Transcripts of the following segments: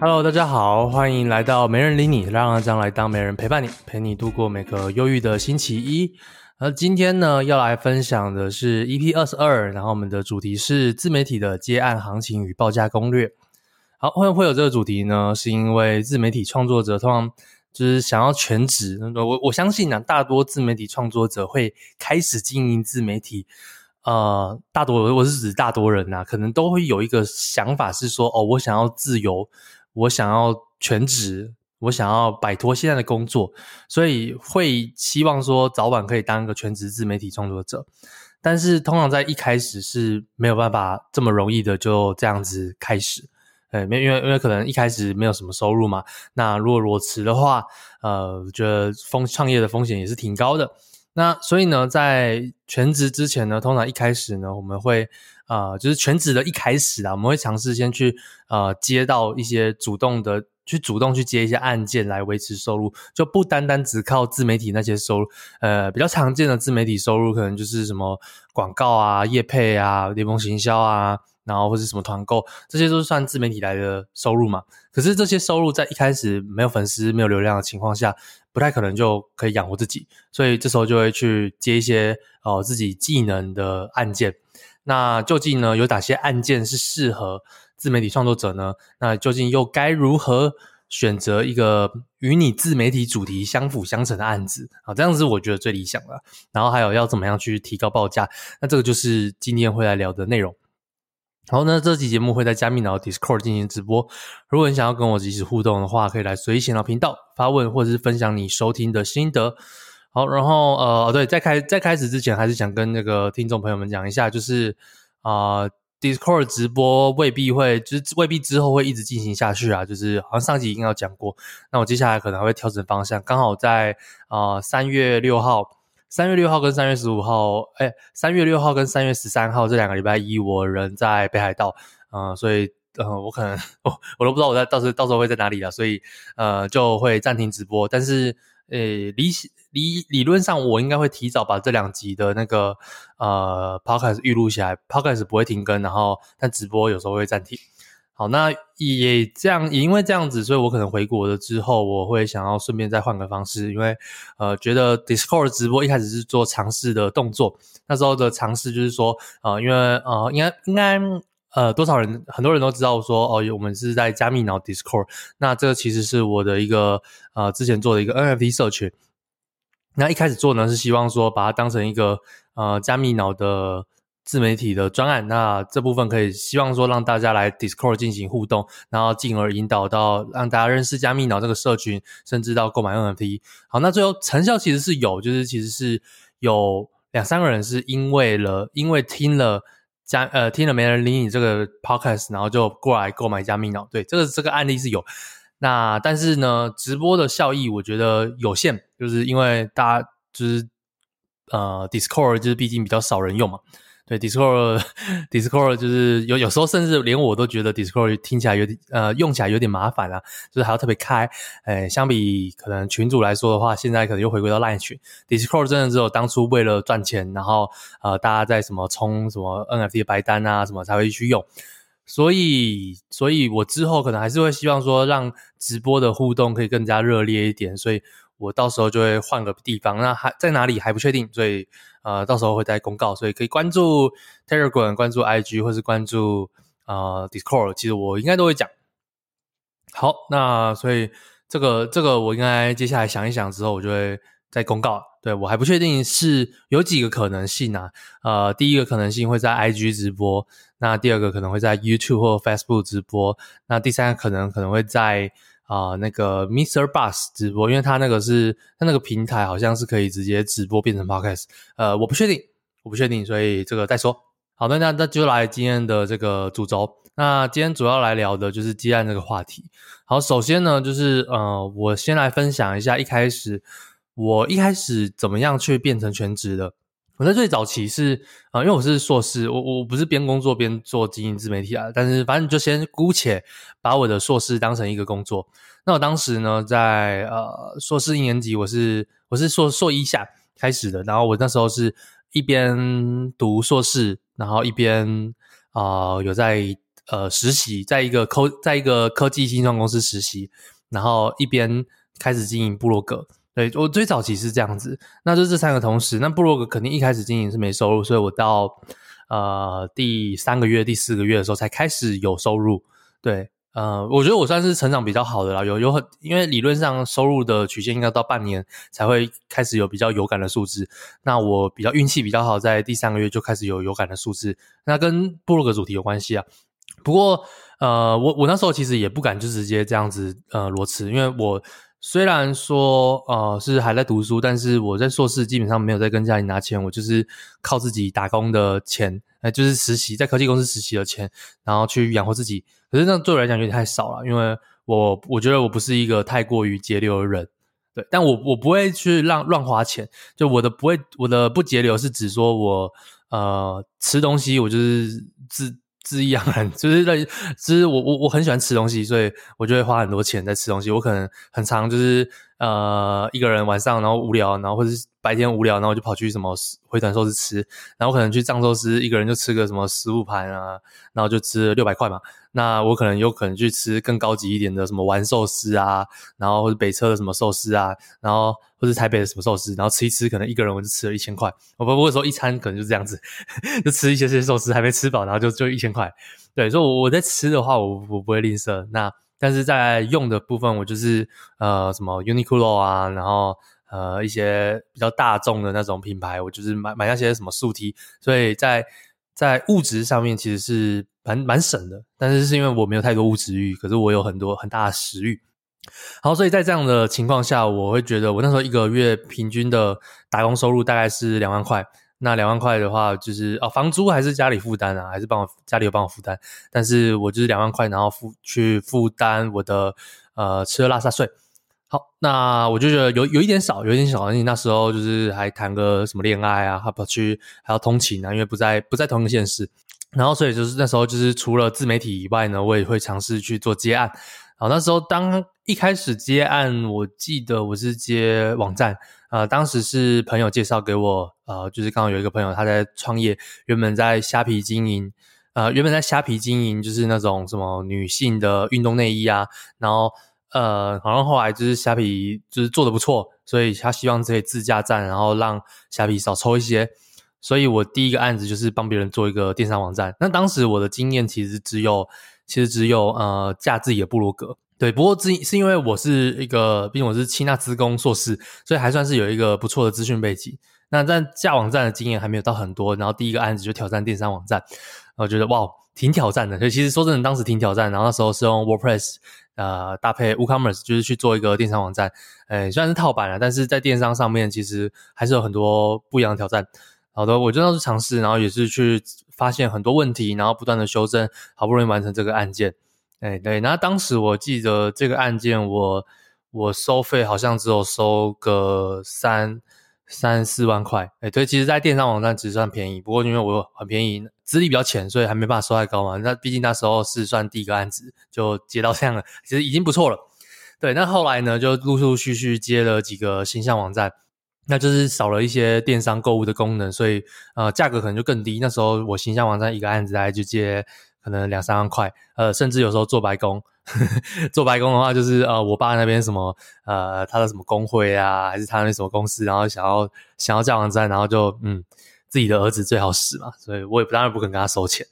Hello，大家好，欢迎来到没人理你，让阿璋来当没人陪伴你，陪你度过每个忧郁的星期一。而今天呢，要来分享的是 EP 二十二，然后我们的主题是自媒体的接案行情与报价攻略。好，会会有这个主题呢，是因为自媒体创作者通常就是想要全职。我我相信呢、啊，大多自媒体创作者会开始经营自媒体。呃，大多我是指大多人呐、啊，可能都会有一个想法是说，哦，我想要自由。我想要全职，我想要摆脱现在的工作，所以会希望说早晚可以当一个全职自媒体创作者。但是通常在一开始是没有办法这么容易的就这样子开始，呃，没因为因为可能一开始没有什么收入嘛。那如果裸辞的话，呃，觉得风创业的风险也是挺高的。那所以呢，在全职之前呢，通常一开始呢，我们会。啊、就是全职的一开始啊，我们会尝试先去呃接到一些主动的，去主动去接一些案件来维持收入，就不单单只靠自媒体那些收入。呃，比较常见的自媒体收入可能就是什么广告啊、业配啊、联盟行销啊，然后或者什么团购，这些都是算自媒体来的收入嘛。可是这些收入在一开始没有粉丝、没有流量的情况下，不太可能就可以养活自己，所以这时候就会去接一些呃自己技能的案件。那究竟呢，有哪些案件是适合自媒体创作者呢？那究竟又该如何选择一个与你自媒体主题相辅相成的案子啊？这样子我觉得最理想了。然后还有要怎么样去提高报价？那这个就是今天会来聊的内容。好，那这期节目会在加密脑 Discord 进行直播。如果你想要跟我即时互动的话，可以来随意闲聊频道发问，或者是分享你收听的心得。好，然后呃，对，在开在开始之前，还是想跟那个听众朋友们讲一下，就是啊、呃、，Discord 直播未必会，就是未必之后会一直进行下去啊，就是好像上集已经有讲过，那我接下来可能还会调整方向，刚好在啊三月六号、三月六号跟三月十五号，哎，三月六号跟三月十三号这两个礼拜一，我人在北海道，嗯、所以呃，我可能我我都不知道我在到时到时候会在哪里了，所以呃，就会暂停直播，但是诶，理理理论上，我应该会提早把这两集的那个呃 podcast 预录下来，podcast 不会停更，然后但直播有时候会暂停。好，那也这样，也因为这样子，所以我可能回国了之后，我会想要顺便再换个方式，因为呃觉得 Discord 直播一开始是做尝试的动作，那时候的尝试就是说，呃，因为呃应该应该呃多少人很多人都知道说哦，我们是在加密脑 Discord，那这个其实是我的一个呃之前做的一个 NFT 社群。那一开始做呢，是希望说把它当成一个呃加密脑的自媒体的专案。那这部分可以希望说让大家来 Discord 进行互动，然后进而引导到让大家认识加密脑这个社群，甚至到购买 NFT。好，那最后成效其实是有，就是其实是有两三个人是因为了因为听了加呃听了没人理你这个 Podcast，然后就过来购买加密脑。对，这个这个案例是有。那但是呢，直播的效益我觉得有限，就是因为大家就是呃，Discord 就是毕竟比较少人用嘛。对，Discord Discord 就是有有时候甚至连我都觉得 Discord 听起来有点呃，用起来有点麻烦啊，就是还要特别开。诶，相比可能群主来说的话，现在可能又回归到 LINE 群。Discord 真的只有当初为了赚钱，然后呃，大家在什么充什么 NFT 白单啊什么才会去用。所以，所以我之后可能还是会希望说，让直播的互动可以更加热烈一点。所以我到时候就会换个地方，那还在哪里还不确定，所以呃，到时候会再公告。所以可以关注 Telegram，关注 IG，或是关注呃 Discord，其实我应该都会讲。好，那所以这个这个我应该接下来想一想之后，我就会再公告。对，我还不确定是有几个可能性啊。呃，第一个可能性会在 IG 直播。那第二个可能会在 YouTube 或 Facebook 直播，那第三个可能可能会在啊、呃、那个 Mr. Bus 直播，因为他那个是他那个平台好像是可以直接直播变成 Podcast，呃，我不确定，我不确定，所以这个再说。好的，那那就来今天的这个主轴。那今天主要来聊的就是接案这个话题。好，首先呢，就是呃，我先来分享一下一开始我一开始怎么样去变成全职的。我在最早期是啊、因为我是硕士，我我不是边工作边做经营自媒体啊，但是反正就先姑且把我的硕士当成一个工作。那我当时呢，在呃硕士一年级，我是我是硕硕一下开始的，然后我那时候是一边读硕士，然后一边啊、有在呃实习，在一个科在一个科技新创公司实习，然后一边开始经营部落格。对，我最早期是这样子，那就这三个同时，那部落格肯定一开始经营是没收入，所以我到呃第三个月、第四个月的时候才开始有收入。对，呃，我觉得我算是成长比较好的啦，有有很，因为理论上收入的曲线应该到半年才会开始有比较有感的数字，那我比较运气比较好，在第三个月就开始有有感的数字，那跟部落格主题有关系啊。不过，呃，我我那时候其实也不敢就直接这样子呃裸辞，因为我。虽然说，呃，是还在读书，但是我在硕士基本上没有在跟家里拿钱，我就是靠自己打工的钱，呃，就是实习在科技公司实习的钱，然后去养活自己。可是那对我来讲有点太少了，因为我我觉得我不是一个太过于节流的人，对，但我我不会去让乱花钱，就我的不会，我的不节流是指说我呃吃东西，我就是自。自一样，就是在，就是我我我很喜欢吃东西，所以我就会花很多钱在吃东西。我可能很常就是呃一个人晚上然后无聊，然后或者是白天无聊，然后我就跑去什么回转寿司吃，然后可能去藏寿司，一个人就吃个什么十五盘啊，然后就吃六百块嘛。那我可能有可能去吃更高级一点的什么丸寿司啊，然后或者北车的什么寿司啊，然后或者台北的什么寿司，然后吃一吃，可能一个人我就吃了一千块。我不不会说一餐可能就这样子，就吃一些些寿司还没吃饱，然后就就一千块。对，所以我我在吃的话，我我不会吝啬。那但是在用的部分，我就是呃什么 Uniqlo 啊，然后呃一些比较大众的那种品牌，我就是买买那些什么素 T。所以在在物质上面其实是。蛮蛮省的，但是是因为我没有太多物质欲，可是我有很多很大的食欲。好，所以在这样的情况下，我会觉得我那时候一个月平均的打工收入大概是两万块。那两万块的话，就是哦，房租还是家里负担啊，还是帮我家里有帮我负担，但是我就是两万块，然后负去负担我的呃吃喝拉撒睡。好，那我就觉得有有一点少，有一点少，而且那时候就是还谈个什么恋爱啊，还跑去还要通勤啊，因为不在不在同一个县市。然后，所以就是那时候，就是除了自媒体以外呢，我也会尝试去做接案。好，那时候当一开始接案，我记得我是接网站，呃，当时是朋友介绍给我，呃，就是刚好有一个朋友他在创业，原本在虾皮经营，呃，原本在虾皮经营就是那种什么女性的运动内衣啊，然后呃，好像后来就是虾皮就是做的不错，所以他希望可以自架站，然后让虾皮少抽一些。所以我第一个案子就是帮别人做一个电商网站。那当时我的经验其实只有，其实只有呃架自己的部落格。对，不过是是因为我是一个，毕竟我是清大资工硕士，所以还算是有一个不错的资讯背景。那但架网站的经验还没有到很多。然后第一个案子就挑战电商网站，我觉得哇，挺挑战的。所以其实说真的，当时挺挑战。然后那时候是用 WordPress 呃搭配 WooCommerce，就是去做一个电商网站。诶，虽然是套版了，但是在电商上面其实还是有很多不一样的挑战。好的，我就当时尝试，然后也是去发现很多问题，然后不断的修正，好不容易完成这个案件。哎，对，那当时我记得这个案件，我我收费好像只有收个三三四万块。哎，对，其实，在电商网站只算便宜，不过因为我很便宜，资历比较浅，所以还没办法收太高嘛。那毕竟那时候是算第一个案子，就接到这样了，其实已经不错了。对，那后来呢，就陆陆续续接了几个形象网站。那就是少了一些电商购物的功能，所以呃价格可能就更低。那时候我形象网站一个案子大概就接可能两三万块，呃甚至有时候做白工，做白工的话就是呃我爸那边什么呃他的什么工会啊，还是他那什么公司，然后想要想要架网站，然后就嗯自己的儿子最好使嘛，所以我也不当然不肯跟他收钱。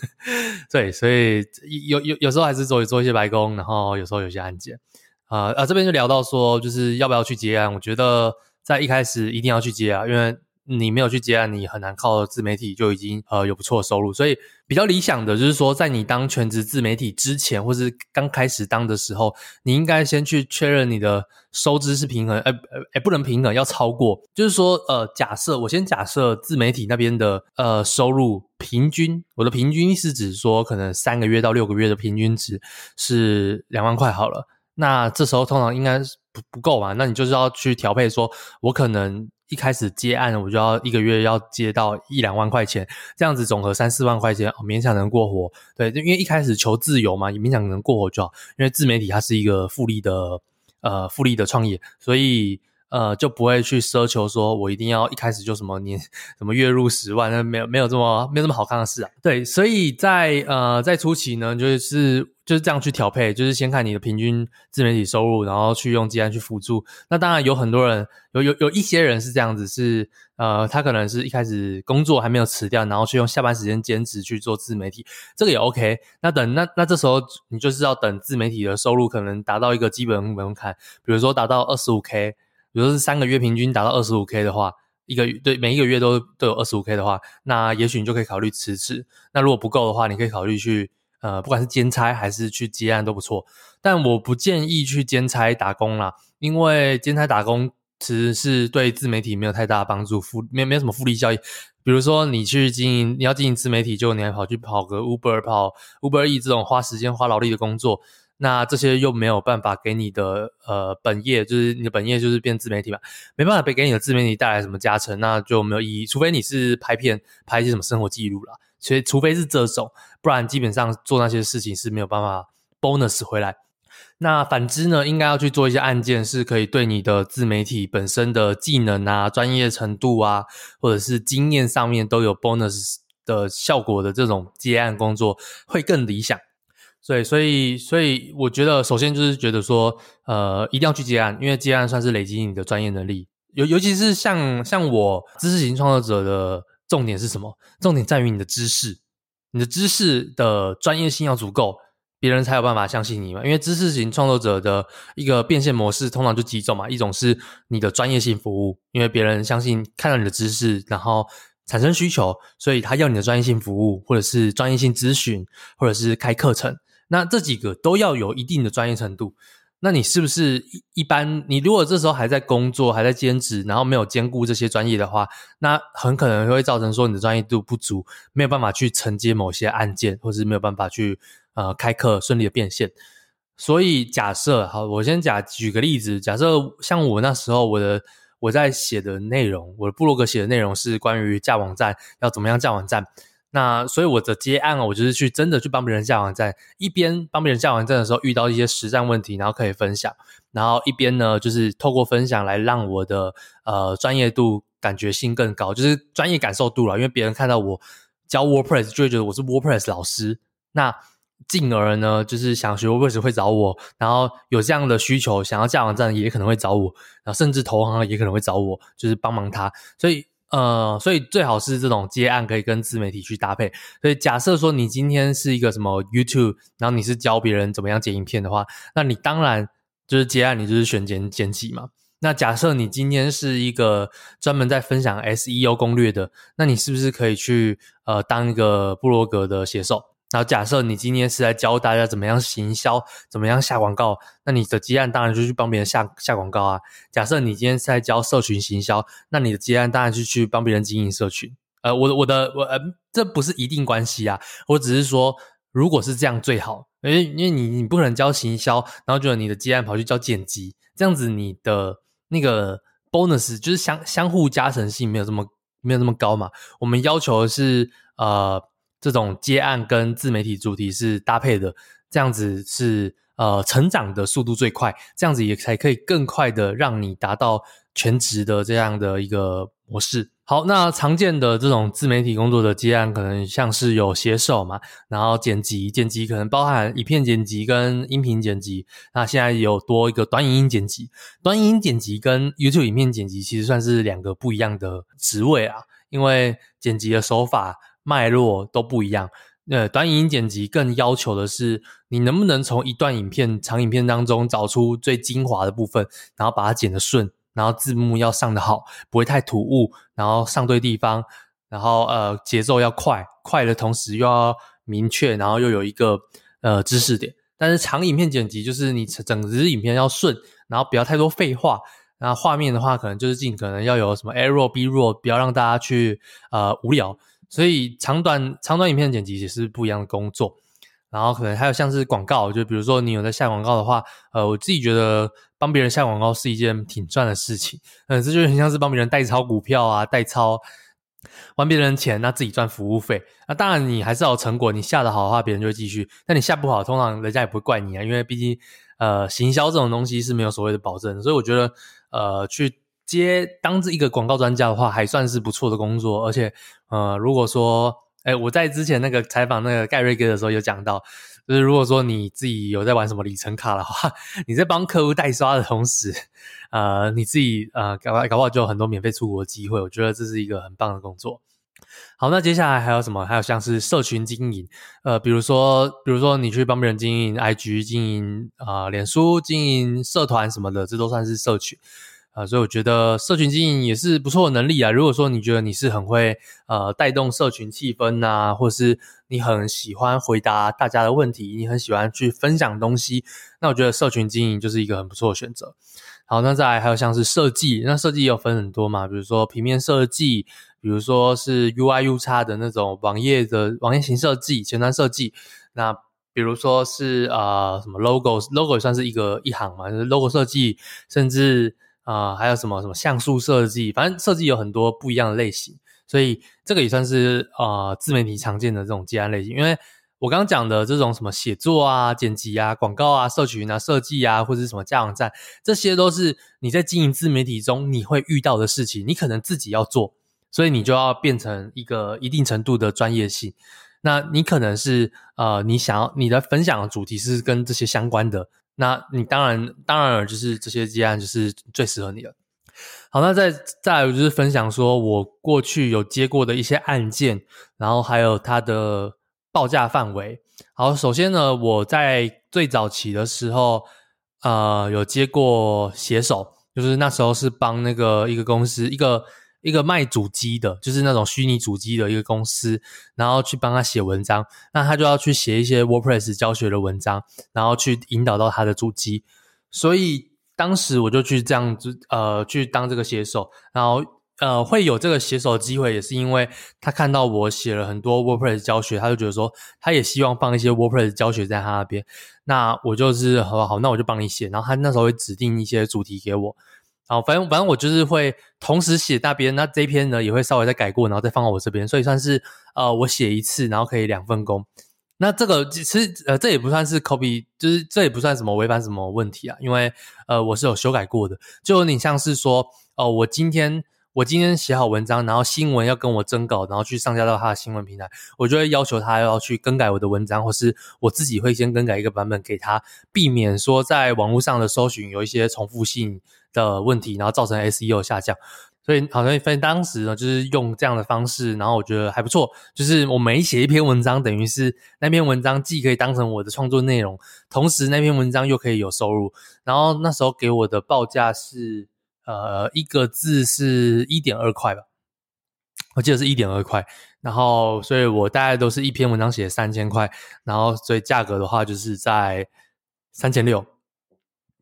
对，所以有有有时候还是做做一些白工，然后有时候有些案件啊啊这边就聊到说就是要不要去接案，我觉得。在一开始一定要去接啊，因为你没有去接案，你很难靠自媒体就已经呃有不错的收入。所以比较理想的就是说，在你当全职自媒体之前，或是刚开始当的时候，你应该先去确认你的收支是平衡，哎哎不能平衡，要超过。就是说，呃，假设我先假设自媒体那边的呃收入平均，我的平均是指说可能三个月到六个月的平均值是两万块好了。那这时候通常应该是不不够嘛？那你就是要去调配，说我可能一开始接案，我就要一个月要接到一两万块钱，这样子总和三四万块钱，勉强能过活。对，因为一开始求自由嘛，勉强能过活就好。因为自媒体它是一个复利的呃复利的创业，所以呃，就不会去奢求说，我一定要一开始就什么年 什么月入十万，那没有没有这么没有这么好看的事啊。对，所以在呃在初期呢，就是就是这样去调配，就是先看你的平均自媒体收入，然后去用接案去辅助。那当然有很多人，有有有一些人是这样子，是呃他可能是一开始工作还没有辞掉，然后去用下班时间兼职去做自媒体，这个也 OK。那等那那这时候你就是要等自媒体的收入可能达到一个基本门槛，比如说达到二十五 K。比如说是三个月平均达到二十五 K 的话，一个对每一个月都都有二十五 K 的话，那也许你就可以考虑辞职。那如果不够的话，你可以考虑去呃，不管是兼差还是去接案都不错。但我不建议去兼差打工啦，因为兼差打工其实是对自媒体没有太大的帮助，复没没有什么复利效益。比如说你去经营，你要经营自媒体，就你还跑去跑个 Uber 跑 Uber E 这种花时间花劳力的工作。那这些又没有办法给你的呃本业，就是你的本业就是变自媒体嘛，没办法给给你的自媒体带来什么加成，那就没有意义。除非你是拍片拍一些什么生活记录啦，所以除非是这种，不然基本上做那些事情是没有办法 bonus 回来。那反之呢，应该要去做一些案件，是可以对你的自媒体本身的技能啊、专业程度啊，或者是经验上面都有 bonus 的效果的这种接案工作会更理想。对，所以，所以我觉得，首先就是觉得说，呃，一定要去接案，因为接案算是累积你的专业能力。尤尤其是像像我知识型创作者的重点是什么？重点在于你的知识，你的知识的专业性要足够，别人才有办法相信你嘛。因为知识型创作者的一个变现模式通常就几种嘛，一种是你的专业性服务，因为别人相信看到你的知识，然后产生需求，所以他要你的专业性服务，或者是专业性咨询，或者是开课程。那这几个都要有一定的专业程度。那你是不是一般？你如果这时候还在工作，还在兼职，然后没有兼顾这些专业的话，那很可能会造成说你的专业度不足，没有办法去承接某些案件，或是没有办法去呃开课顺利的变现。所以假设好，我先假举个例子，假设像我那时候我的我在写的内容，我的部落格写的内容是关于架网站要怎么样架网站。那所以我的接案，我就是去真的去帮别人架网站，一边帮别人架网站的时候遇到一些实战问题，然后可以分享，然后一边呢就是透过分享来让我的呃专业度感觉性更高，就是专业感受度了。因为别人看到我教 WordPress 就会觉得我是 WordPress 老师，那进而呢就是想学 WordPress 会找我，然后有这样的需求想要架网站也可能会找我，然后甚至投行也可能会找我，就是帮忙他，所以。呃，所以最好是这种接案可以跟自媒体去搭配。所以假设说你今天是一个什么 YouTube，然后你是教别人怎么样剪影片的话，那你当然就是接案，你就是选剪剪辑嘛。那假设你今天是一个专门在分享 SEO 攻略的，那你是不是可以去呃当一个布罗格的写手？然后假设你今天是来教大家怎么样行销，怎么样下广告，那你的接案当然就去帮别人下下广告啊。假设你今天是在教社群行销，那你的接案当然是去帮别人经营社群。呃，我的我的我呃，这不是一定关系啊。我只是说，如果是这样最好，因为因为你你不可能教行销，然后觉得你的接案跑去教剪辑，这样子你的那个 bonus 就是相相互加成性没有这么没有这么高嘛。我们要求的是呃。这种接案跟自媒体主题是搭配的，这样子是呃成长的速度最快，这样子也才可以更快的让你达到全职的这样的一个模式。好，那常见的这种自媒体工作的接案，可能像是有写手嘛，然后剪辑，剪辑可能包含影片剪辑跟音频剪辑。那现在有多一个短影音剪辑，短影音剪辑跟 YouTube 影片剪辑其实算是两个不一样的职位啊，因为剪辑的手法。脉络都不一样。呃，短影音剪辑更要求的是，你能不能从一段影片、长影片当中找出最精华的部分，然后把它剪得顺，然后字幕要上得好，不会太突兀，然后上对地方，然后呃节奏要快，快的同时又要明确，然后又有一个呃知识点。但是长影片剪辑就是你整支影片要顺，然后不要太多废话，然后画面的话可能就是尽可能要有什么 A roll B roll，不要让大家去呃无聊。所以长短长短影片剪辑也是不一样的工作，然后可能还有像是广告，就比如说你有在下广告的话，呃，我自己觉得帮别人下广告是一件挺赚的事情，嗯，这就很像是帮别人代操股票啊，代操还别人钱，那自己赚服务费。那当然你还是要成果，你下得好的话，别人就会继续；但你下不好，通常人家也不会怪你啊，因为毕竟呃，行销这种东西是没有所谓的保证，所以我觉得。呃去接当这一个广告专家的话，还算是不错的工作。而且呃，如果说哎，我在之前那个采访那个盖瑞哥的时候有讲到，就是如果说你自己有在玩什么里程卡的话，你在帮客户代刷的同时，呃，你自己呃搞搞不好就有很多免费出国的机会。我觉得这是一个很棒的工作。好，那接下来还有什么？还有像是社群经营，呃，比如说，比如说你去帮别人经营 IG、经营啊、呃、脸书、经营社团什么的，这都算是社群、呃。所以我觉得社群经营也是不错的能力啊。如果说你觉得你是很会呃带动社群气氛呐、啊，或是你很喜欢回答大家的问题，你很喜欢去分享东西，那我觉得社群经营就是一个很不错的选择。好，那再来还有像是设计，那设计也有分很多嘛，比如说平面设计。比如说是 UI UX 的那种网页的网页型设计、前端设计，那比如说是呃什么 logo，logo 也算是一个一行嘛，就是 logo 设计，甚至啊、还有什么什么像素设计，反正设计有很多不一样的类型，所以这个也算是呃自媒体常见的这种接案类型。因为我刚刚讲的这种什么写作啊、剪辑啊、广告啊、社群啊、设计啊，或者是什么架网站，这些都是你在经营自媒体中你会遇到的事情，你可能自己要做。所以你就要变成一个一定程度的专业性，那你可能是呃，你想要你的分享的主题是跟这些相关的，那你当然当然就是这些接案就是最适合你的。好，那再再来就是分享说我过去有接过的一些案件，然后还有它的报价范围。好，首先呢，我在最早期的时候，呃，有接过写手，就是那时候是帮那个一个公司一个。一个卖主机的，就是那种虚拟主机的一个公司，然后去帮他写文章，那他就要去写一些 WordPress 教学的文章，然后去引导到他的主机。所以当时我就去这样子，呃，去当这个写手，然后呃，会有这个写手机会，也是因为他看到我写了很多 WordPress 教学，他就觉得说，他也希望放一些 WordPress 教学在他那边。那我就是好好，那我就帮你写。然后他那时候会指定一些主题给我。好，反正反正我就是会同时写那边，那这篇呢也会稍微再改过，然后再放到我这边，所以算是呃我写一次，然后可以两份工。那这个其实呃这也不算是 copy，就是这也不算什么违反什么问题啊，因为呃我是有修改过的，就有点像是说哦、呃、我今天我今天写好文章，然后新闻要跟我征稿，然后去上架到他的新闻平台，我就会要求他要去更改我的文章，或是我自己会先更改一个版本给他，避免说在网络上的搜寻有一些重复性。的问题，然后造成 SEO 下降，所以好像分当时呢，就是用这样的方式，然后我觉得还不错。就是我每写一篇文章，等于是那篇文章既可以当成我的创作内容，同时那篇文章又可以有收入。然后那时候给我的报价是，呃，一个字是一点二块吧，我记得是一点二块。然后，所以我大概都是一篇文章写三千块，然后所以价格的话就是在三千六。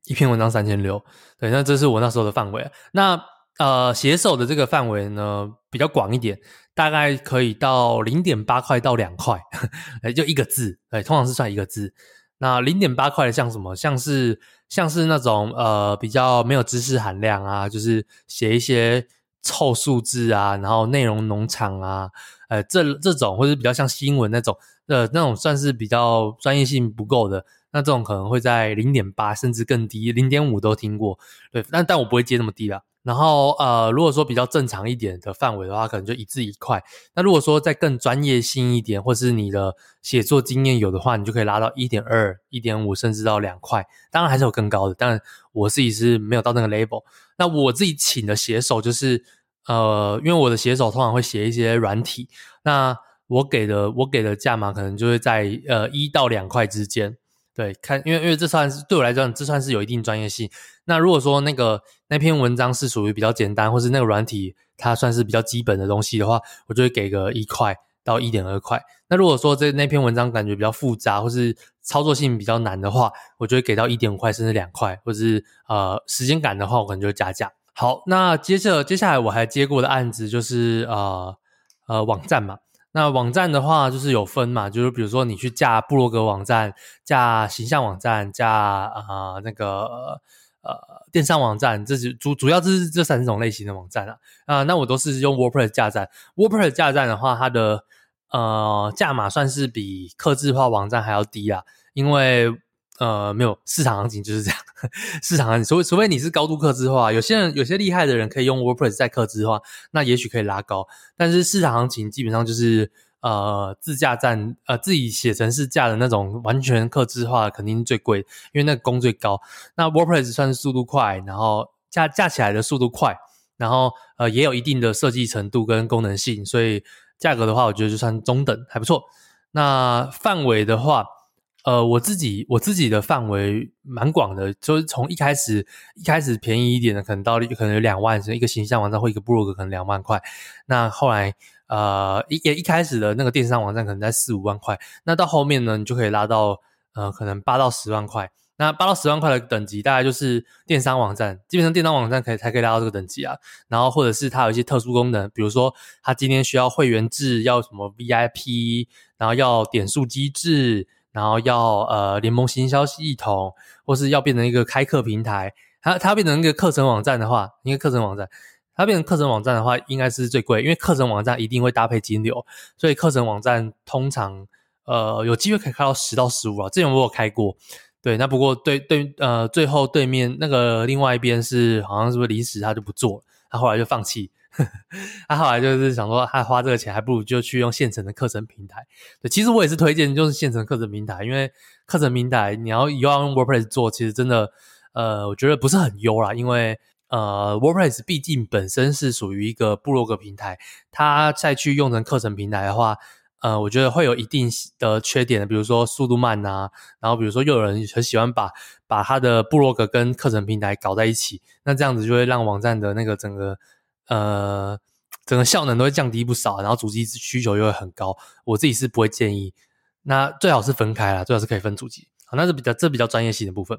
一篇文章三千六，对，那这是我那时候的范围。那呃，写手的这个范围呢比较广一点，大概可以到零点八块到两块，哎，就一个字，对，通常是算一个字。那零点八块的像什么？像是像是那种呃比较没有知识含量啊，就是写一些凑数字啊，然后内容农场啊，呃，这这种或者比较像新闻那种，呃，那种算是比较专业性不够的。那这种可能会在零点八甚至更低，零点五都听过，对，但但我不会接那么低啦。然后呃，如果说比较正常一点的范围的话，可能就一字一块。那如果说再更专业性一点，或是你的写作经验有的话，你就可以拉到一点二、一点五，甚至到两块。当然还是有更高的，但我自己是没有到那个 level。那我自己请的写手就是呃，因为我的写手通常会写一些软体，那我给的我给的价码可能就会在呃一到两块之间。对，看，因为因为这算是对我来讲，这算是有一定专业性。那如果说那个那篇文章是属于比较简单，或是那个软体它算是比较基本的东西的话，我就会给个一块到一点二块。那如果说这那篇文章感觉比较复杂，或是操作性比较难的话，我就会给到一点五块甚至两块，或是呃时间感的话，我可能就会加价。好，那接着接下来我还接过的案子就是呃呃网站嘛。那网站的话，就是有分嘛，就是比如说你去架部落格网站、架形象网站、架啊、那个呃电商网站，这是主主要这是这三种类型的网站啊。啊、那我都是用 WordPress 架站。WordPress 架站的话，它的呃价码算是比客制化网站还要低啊，因为呃没有市场行情就是这样。市场上，除除非你是高度客制化，有些人有些厉害的人可以用 WordPress 再客制化，那也许可以拉高。但是市场行情基本上就是呃自架站呃自己写程式架的那种完全客制化，肯定最贵，因为那个工最高。那 WordPress 算是速度快，然后架架起来的速度快，然后呃也有一定的设计程度跟功能性，所以价格的话，我觉得就算中等，还不错。那范围的话。呃，我自己我自己的范围蛮广的，就是从一开始一开始便宜一点的，可能到可能有两万，一个形象网站或一个部落格可能两万块。那后来呃一也一开始的那个电商网站可能在四五万块，那到后面呢，你就可以拉到呃可能八到十万块。那八到十万块的等级，大概就是电商网站，基本上电商网站可以才可以拉到这个等级啊。然后或者是它有一些特殊功能，比如说它今天需要会员制，要什么 VIP，然后要点数机制。然后要呃联盟行销系统，或是要变成一个开课平台，它它变成一个课程网站的话，一个课程网站，它变成课程网站的话，应该是最贵，因为课程网站一定会搭配金流，所以课程网站通常呃有机会可以开到十到十五啊，之前我有开过，对，那不过对对呃最后对面那个另外一边是好像是不是临时他就不做了，他后来就放弃。他后来就是想说，他花这个钱，还不如就去用现成的课程平台。对，其实我也是推荐，就是现成课程平台，因为课程平台你要要用 WordPress 做，其实真的，呃，我觉得不是很优啦。因为呃，WordPress 毕竟本身是属于一个部落格平台，它再去用成课程平台的话，呃，我觉得会有一定的缺点的，比如说速度慢啊，然后比如说又有人很喜欢把把他的部落格跟课程平台搞在一起，那这样子就会让网站的那个整个。呃，整个效能都会降低不少，然后主机需求又会很高。我自己是不会建议，那最好是分开啦，最好是可以分主机。好，那是比较这比较专业性的部分。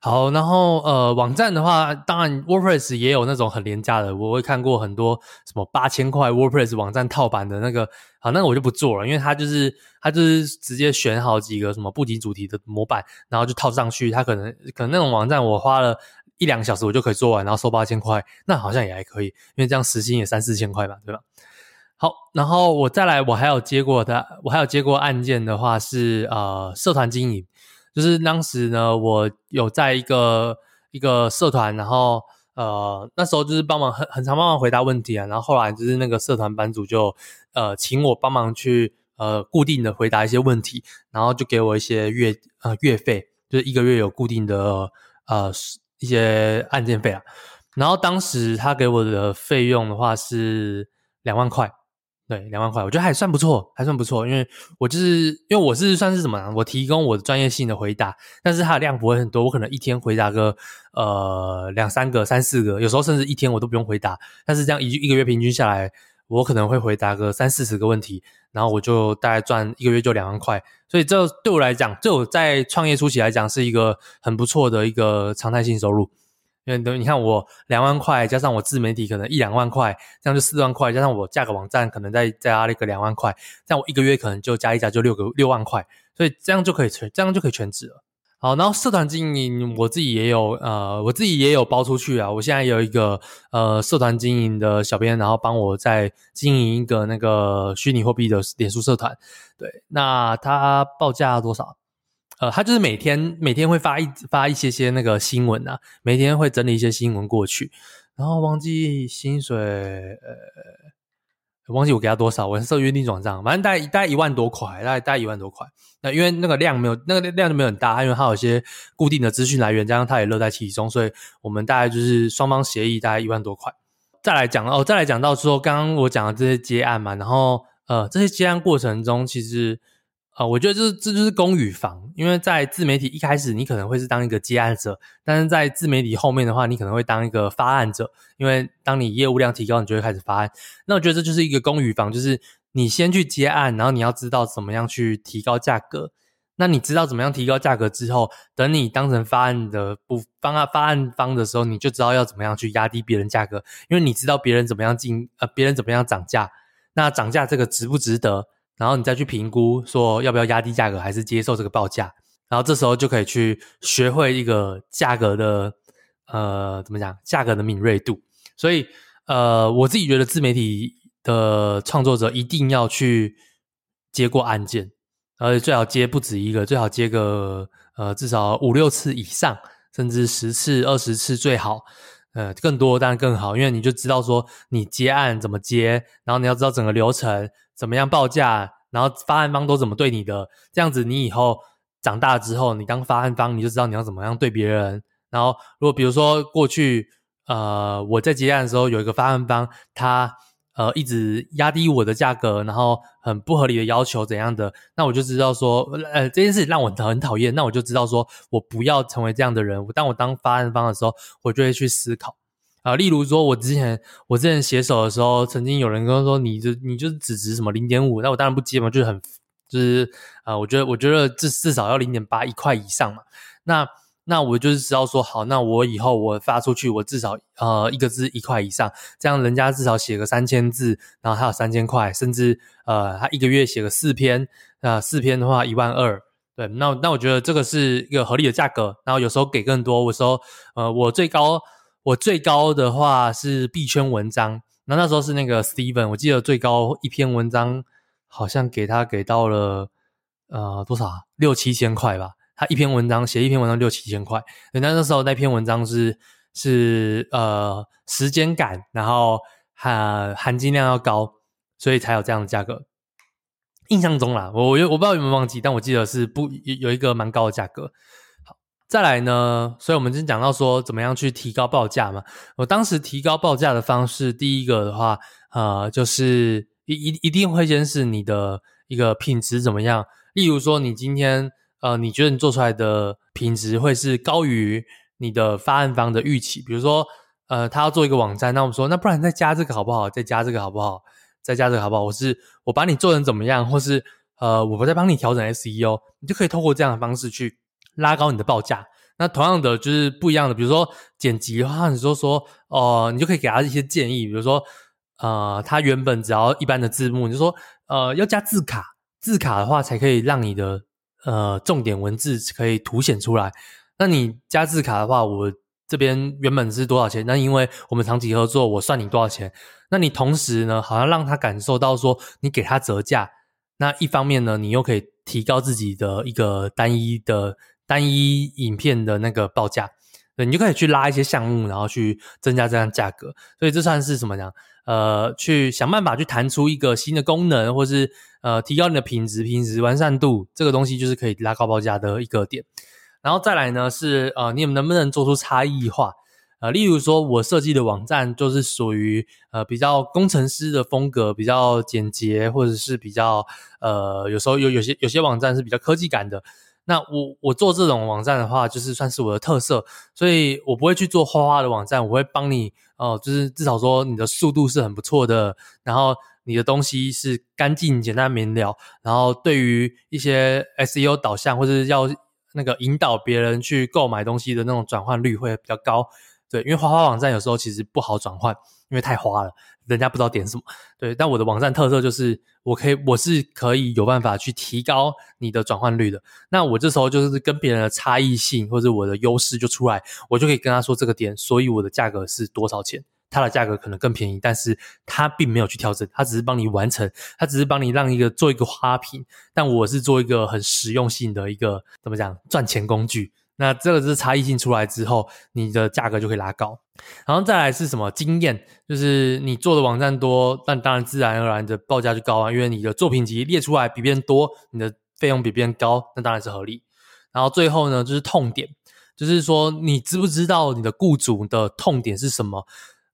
好，然后呃，网站的话，当然 WordPress 也有那种很廉价的，我会看过很多什么八千块 WordPress 网站套版的那个，好，那我就不做了，因为它就是它就是直接选好几个什么布景主题的模板，然后就套上去。它可能可能那种网站我花了。一两个小时我就可以做完，然后收八千块，那好像也还可以，因为这样时薪也三四千块吧，对吧？好，然后我再来，我还有接过的，我还有接过案件的话是呃社团经营，就是当时呢，我有在一个一个社团，然后呃那时候就是帮忙很很常帮忙回答问题啊，然后后来就是那个社团班主就呃请我帮忙去呃固定的回答一些问题，然后就给我一些月呃月费，就是一个月有固定的呃。一些案件费啊，然后当时他给我的费用的话是两万块，对，两万块，我觉得还算不错，还算不错，因为我就是因为我是算是什么？我提供我的专业性的回答，但是它的量不会很多，我可能一天回答个呃两三个、三四个，有时候甚至一天我都不用回答，但是这样一一个月平均下来，我可能会回答个三四十个问题，然后我就大概赚一个月就两万块。所以这对我来讲，对我在创业初期来讲，是一个很不错的一个常态性收入。因为等你看我两万块，加上我自媒体可能一两万块，这样就四万块，加上我价格网站可能再再加了一个两万块，这样我一个月可能就加一加就六个六万块，所以这样就可以全这样就可以全职了。好，然后社团经营我自己也有，呃，我自己也有包出去啊。我现在有一个呃社团经营的小编，然后帮我在经营一个那个虚拟货币的脸书社团。对，那他报价多少？呃，他就是每天每天会发一发一些些那个新闻啊，每天会整理一些新闻过去，然后忘记薪水，呃。忘记我给他多少，我是设约定转账，反正大概大概一万多块，大概大概一万多块。那因为那个量没有，那个量就没有很大，因为它有一些固定的资讯来源，加上它也乐在其中，所以我们大概就是双方协议大概一万多块。再来讲哦，再来讲到说，刚刚我讲的这些接案嘛，然后呃，这些接案过程中，其实。啊、我觉得这这就是攻与防，因为在自媒体一开始，你可能会是当一个接案者，但是在自媒体后面的话，你可能会当一个发案者，因为当你业务量提高，你就会开始发案。那我觉得这就是一个攻与防，就是你先去接案，然后你要知道怎么样去提高价格。那你知道怎么样提高价格之后，等你当成发案的不方案发案方的时候，你就知道要怎么样去压低别人价格，因为你知道别人怎么样进呃别人怎么样涨价，那涨价这个值不值得？然后你再去评估，说要不要压低价格，还是接受这个报价。然后这时候就可以去学会一个价格的，呃，怎么讲？价格的敏锐度。所以，呃，我自己觉得自媒体的创作者一定要去接过案件，而且最好接不止一个，最好接个呃至少五六次以上，甚至十次、二十次最好。呃，更多当然更好，因为你就知道说你接案怎么接，然后你要知道整个流程怎么样报价，然后发案方都怎么对你的，这样子你以后长大之后，你当发案方你就知道你要怎么样对别人。然后如果比如说过去呃我在接案的时候有一个发案方，他呃一直压低我的价格，然后很不合理的要求怎样的，那我就知道说呃这件事让我很讨厌，那我就知道说我不要成为这样的人。当我当发案方的时候，我就会去思考。啊、例如说，我之前我之前写手的时候，曾经有人跟我说，你就你就是只值什么零点五，那我当然不接嘛，就是很就是啊、我觉得我觉得至至少要零点八一块以上嘛。那那我就是知道说，好，那我以后我发出去，我至少呃一个字一块以上，这样人家至少写个三千字，然后他有三千块，甚至呃他一个月写个四篇，那、呃、四篇的话一万二，对，那那我觉得这个是一个合理的价格。然后有时候给更多，我说呃我最高。我最高的话是币圈文章，那那时候是那个 Steven，我记得最高一篇文章好像给他给到了呃多少？六七千块吧。他一篇文章写一篇文章六七千块，那那时候那篇文章是是呃时间感，然后含含金量要高，所以才有这样的价格。印象中啦，我我我不知道有没有忘记，但我记得是不有一个蛮高的价格。好再来呢，所以我们就讲到说怎么样去提高报价嘛。我当时提高报价的方式，第一个的话，呃，就是一一一定会先是你的一个品质怎么样。例如说，你今天呃，你觉得你做出来的品质会是高于你的发案方的预期。比如说，呃，他要做一个网站，那我们说，那不然再加这个好不好？再加这个好不好？再加这个好不好？我是我把你做成怎么样，或是呃，我不再帮你调整 SEO，你就可以透过这样的方式去。拉高你的报价，那同样的就是不一样的。比如说剪辑的话，你就说哦、呃，你就可以给他一些建议。比如说，呃，他原本只要一般的字幕，你就说呃要加字卡，字卡的话才可以让你的呃重点文字可以凸显出来。那你加字卡的话，我这边原本是多少钱？那因为我们长期合作，我算你多少钱？那你同时呢，好像让他感受到说你给他折价。那一方面呢，你又可以提高自己的一个单一的。单一影片的那个报价，对，你就可以去拉一些项目，然后去增加这样价格。所以这算是什么呢？呃，去想办法去弹出一个新的功能，或是呃提高你的品质、品质完善度，这个东西就是可以拉高报价的一个点。然后再来呢是呃，你们能不能做出差异化？呃，例如说我设计的网站就是属于呃比较工程师的风格，比较简洁，或者是比较呃有时候有有些有些网站是比较科技感的。那我我做这种网站的话，就是算是我的特色，所以我不会去做花花的网站，我会帮你哦、就是至少说你的速度是很不错的，然后你的东西是干净、简单、明了，然后对于一些 SEO 导向或者要那个引导别人去购买东西的那种转换率会比较高。对，因为花花网站有时候其实不好转换，因为太花了，人家不知道点什么。对，但我的网站特色就是，我可以，我是可以有办法去提高你的转换率的。那我这时候就是跟别人的差异性或者我的优势就出来，我就可以跟他说这个点，所以我的价格是多少钱。他的价格可能更便宜，但是他并没有去调整，他只是帮你完成，他只是帮你让一个做一个花瓶。但我是做一个很实用性的一个怎么讲赚钱工具。那这个是差异性出来之后，你的价格就可以拉高。然后再来是什么？经验，就是你做的网站多，但当然自然而然的报价就高啊，因为你的作品集列出来比别人多，你的费用比别人高，那当然是合理。然后最后呢，就是痛点，就是说你知不知道你的雇主的痛点是什么？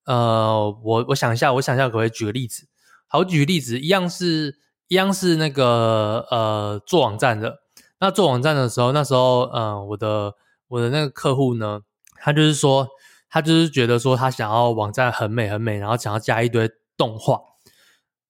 呃，我我想一下，我想一下，可不可以举个例子？好，举个例子，一样是一样是那个呃做网站的。那做网站的时候，那时候，嗯、我的我的那个客户呢，他就是说，他就是觉得说，他想要网站很美很美，然后想要加一堆动画，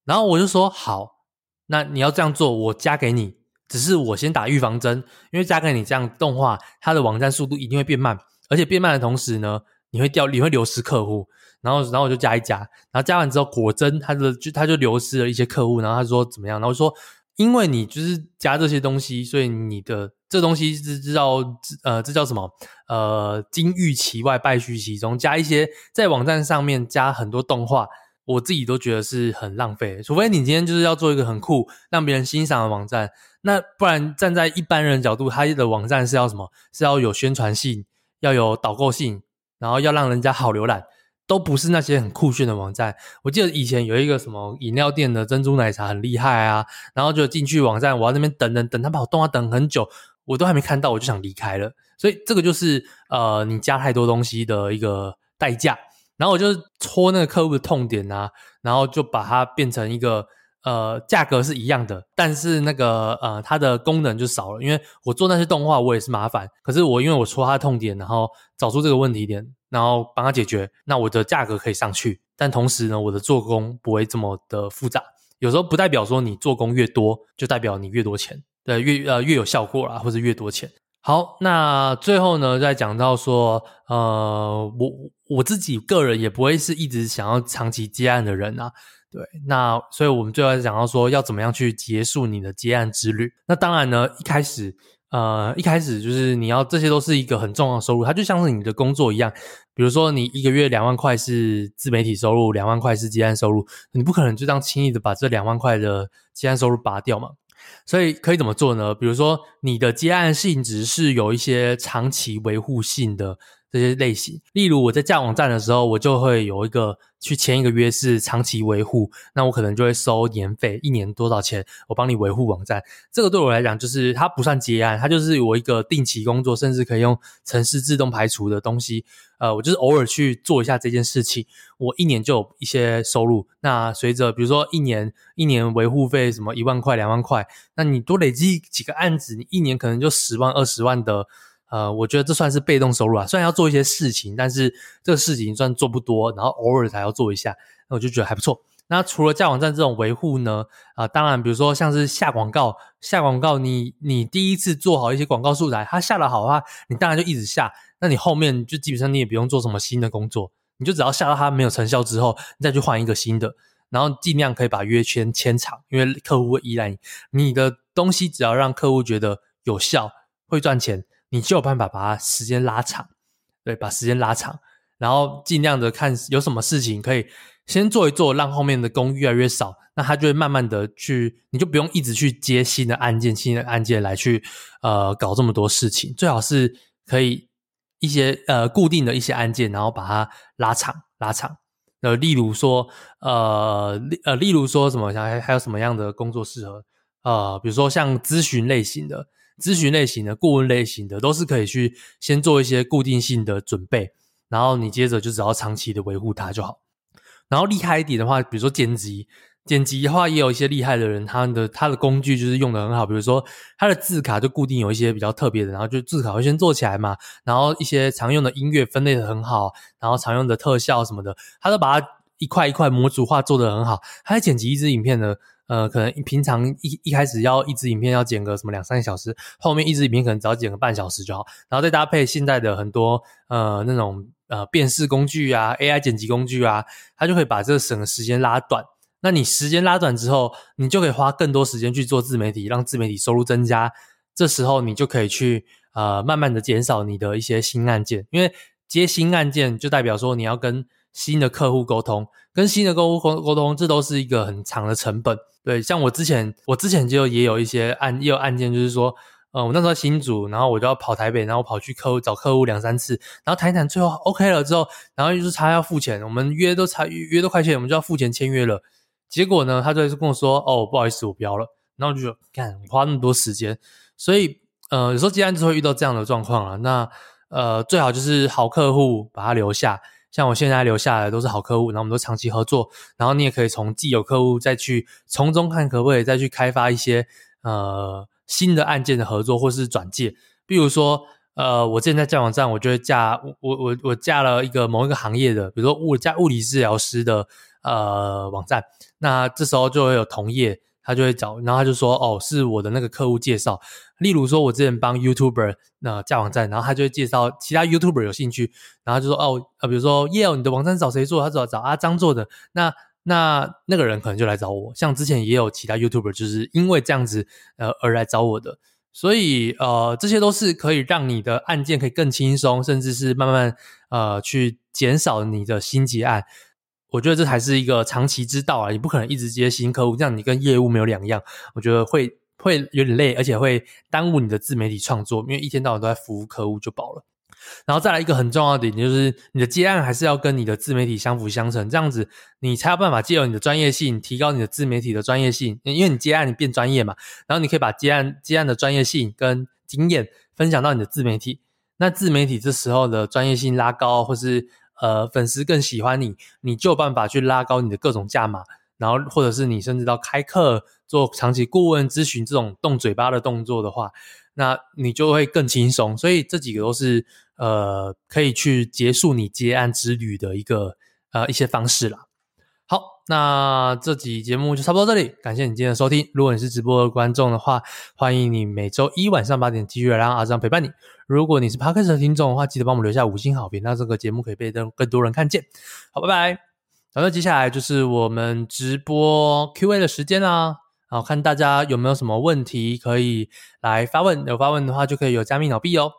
然后我就说好，那你要这样做，我加给你，只是我先打预防针，因为加给你这样动画，它的网站速度一定会变慢，而且变慢的同时呢，你会掉，你会流失客户，然后，然后我就加一加，然后加完之后，果真他的就他就流失了一些客户，然后他说怎么样，然后说。因为你就是加这些东西，所以你的这东西是知道，呃，这叫什么？呃，金玉其外，败絮其中。加一些在网站上面加很多动画，我自己都觉得是很浪费。除非你今天就是要做一个很酷、让别人欣赏的网站，那不然站在一般人角度，他的网站是要什么？是要有宣传性，要有导购性，然后要让人家好浏览，都不是那些很酷炫的网站。我记得以前有一个什么饮料店的珍珠奶茶很厉害啊，然后就进去网站，我在那边等等等，他把我动画等很久，我都还没看到，我就想离开了。所以这个就是呃，你加太多东西的一个代价。然后我就戳那个客户的痛点啊，然后就把它变成一个。呃，价格是一样的，但是那个呃，它的功能就少了。因为我做那些动画，我也是麻烦。可是我因为我戳他的痛点，然后找出这个问题点，然后帮他解决，那我的价格可以上去。但同时呢，我的做工不会这么的复杂。有时候不代表说你做工越多，就代表你越多钱，对，越呃越有效果啦，或者越多钱。好，那最后呢，再讲到说，呃，我我自己个人也不会是一直想要长期接案的人啊。对，那所以我们最后讲到说，要怎么样去结束你的接案之旅？那当然呢，一开始，呃，一开始就是你要这些都是一个很重要的收入，它就像是你的工作一样。比如说，你一个月两万块是自媒体收入，两万块是接案收入，你不可能就这样轻易的把这两万块的接案收入拔掉嘛。所以可以怎么做呢？比如说，你的接案性质是有一些长期维护性的。这些类型，例如我在架网站的时候，我就会有一个去签一个约是长期维护，那我可能就会收年费，一年多少钱，我帮你维护网站。这个对我来讲，就是它不算结案，它就是我一个定期工作，甚至可以用程式自动排除的东西。呃，我就是偶尔去做一下这件事情，我一年就有一些收入。那随着比如说一年一年维护费什么一万块两万块，那你多累积几个案子，你一年可能就十万二十万的。呃，我觉得这算是被动收入啊，虽然要做一些事情，但是这个事情算做不多，然后偶尔才要做一下，那我就觉得还不错。那除了架网站这种维护呢，啊、当然比如说像是下广告，下广告你你第一次做好一些广告素材，它下得好的话，你当然就一直下，那你后面就基本上你也不用做什么新的工作，你就只要下到它没有成效之后，你再去换一个新的，然后尽量可以把约签签长，因为客户会依赖你，你的东西只要让客户觉得有效，会赚钱。你就有办法把它时间拉长，对，把时间拉长，然后尽量的看有什么事情可以先做一做，让后面的工越来越少，那他就会慢慢的去，你就不用一直去接新的案件、新的案件来去呃搞这么多事情，最好是可以一些呃固定的一些案件，然后把它拉长拉长。呃，例如说呃呃，例如说什么还还有什么样的工作适合呃，比如说像咨询类型的。咨询类型的、顾问类型的，都是可以去先做一些固定性的准备，然后你接着就只要长期的维护它就好。然后厉害一点的话，比如说剪辑，剪辑的话也有一些厉害的人，他的他的工具就是用得很好，比如说他的字卡就固定有一些比较特别的，然后就字卡会先做起来嘛，然后一些常用的音乐分类的很好，然后常用的特效什么的，他都把它一块一块模组化做得很好。他在剪辑一支影片呢。呃，可能平常一一开始要一支影片要剪个什么两三个小时，后面一支影片可能只要剪个半小时就好，然后再搭配现在的很多呃那种呃辨识工具啊，AI 剪辑工具啊，它就可以把这个省的时间拉短。那你时间拉短之后，你就可以花更多时间去做自媒体，让自媒体收入增加。这时候你就可以去呃慢慢的减少你的一些新案件，因为接新案件就代表说你要跟新的客户沟通，跟新的客户沟沟通，这都是一个很长的成本。对，像我之前，我之前就也有一些案，也有案件，就是说，呃，我那时候新组，然后我就要跑台北，然后跑去客户找客户两三次，然后谈一谈，最后 OK 了之后，然后就是他要付钱，我们约都差约都快签，我们就要付钱签约了。结果呢，他就是跟我说，哦，不好意思，我不要了。然后我就说，干，花那么多时间，所以，呃，有时候接案就会遇到这样的状况啊。那，呃，最好就是好客户把他留下。像我现在留下来的都是好客户，然后我们都长期合作，然后你也可以从既有客户再去从中看可不可以再去开发一些呃新的案件的合作或是转介。比如说呃，我之前在架网站，我就会架我我我架了一个某一个行业的，比如说物架物理治疗师的呃网站，那这时候就会有同业。他就会找，然后他就说：“哦，是我的那个客户介绍。例如说，我之前帮 YouTuber 那架网站，然后他就会介绍其他 YouTuber 有兴趣，然后就说：哦，呃，比如说 Yale，你的网站找谁做？他找找阿张做的。那那那个人可能就来找我。像之前也有其他 YouTuber 就是因为这样子呃而来找我的。所以呃，这些都是可以让你的案件可以更轻松，甚至是慢慢呃去减少你的新结案。”我觉得这才是一个长期之道啊！你不可能一直接新客户，这样你跟业务没有两样。我觉得会会有点累，而且会耽误你的自媒体创作，因为一天到晚都在服务客户就饱了。然后再来一个很重要的点，就是你的接案还是要跟你的自媒体相辅相成，这样子你才有办法借由你的专业性，提高你的自媒体的专业性。因为你接案你变专业嘛，然后你可以把接案接案的专业性跟经验分享到你的自媒体。那自媒体这时候的专业性拉高，或是呃粉丝更喜欢你，你就有办法去拉高你的各种价码。然后或者是你甚至到开课做长期顾问咨询这种动嘴巴的动作的话，那你就会更轻松。所以这几个都是。呃，可以去结束你接案之旅的一个呃一些方式啦。那这集节目就差不多这里，感谢你今天的收听。如果你是直播的观众的话，欢迎你每周一晚上八点继续来让阿张陪伴你。如果你是 Podcast 的听众的话，记得帮我们留下五星好评，让这个节目可以被更更多人看见。好，拜拜。然后接下来就是我们直播 Q&A 的时间啦。好，看大家有没有什么问题可以来发问，有发问的话就可以有加密脑币哦。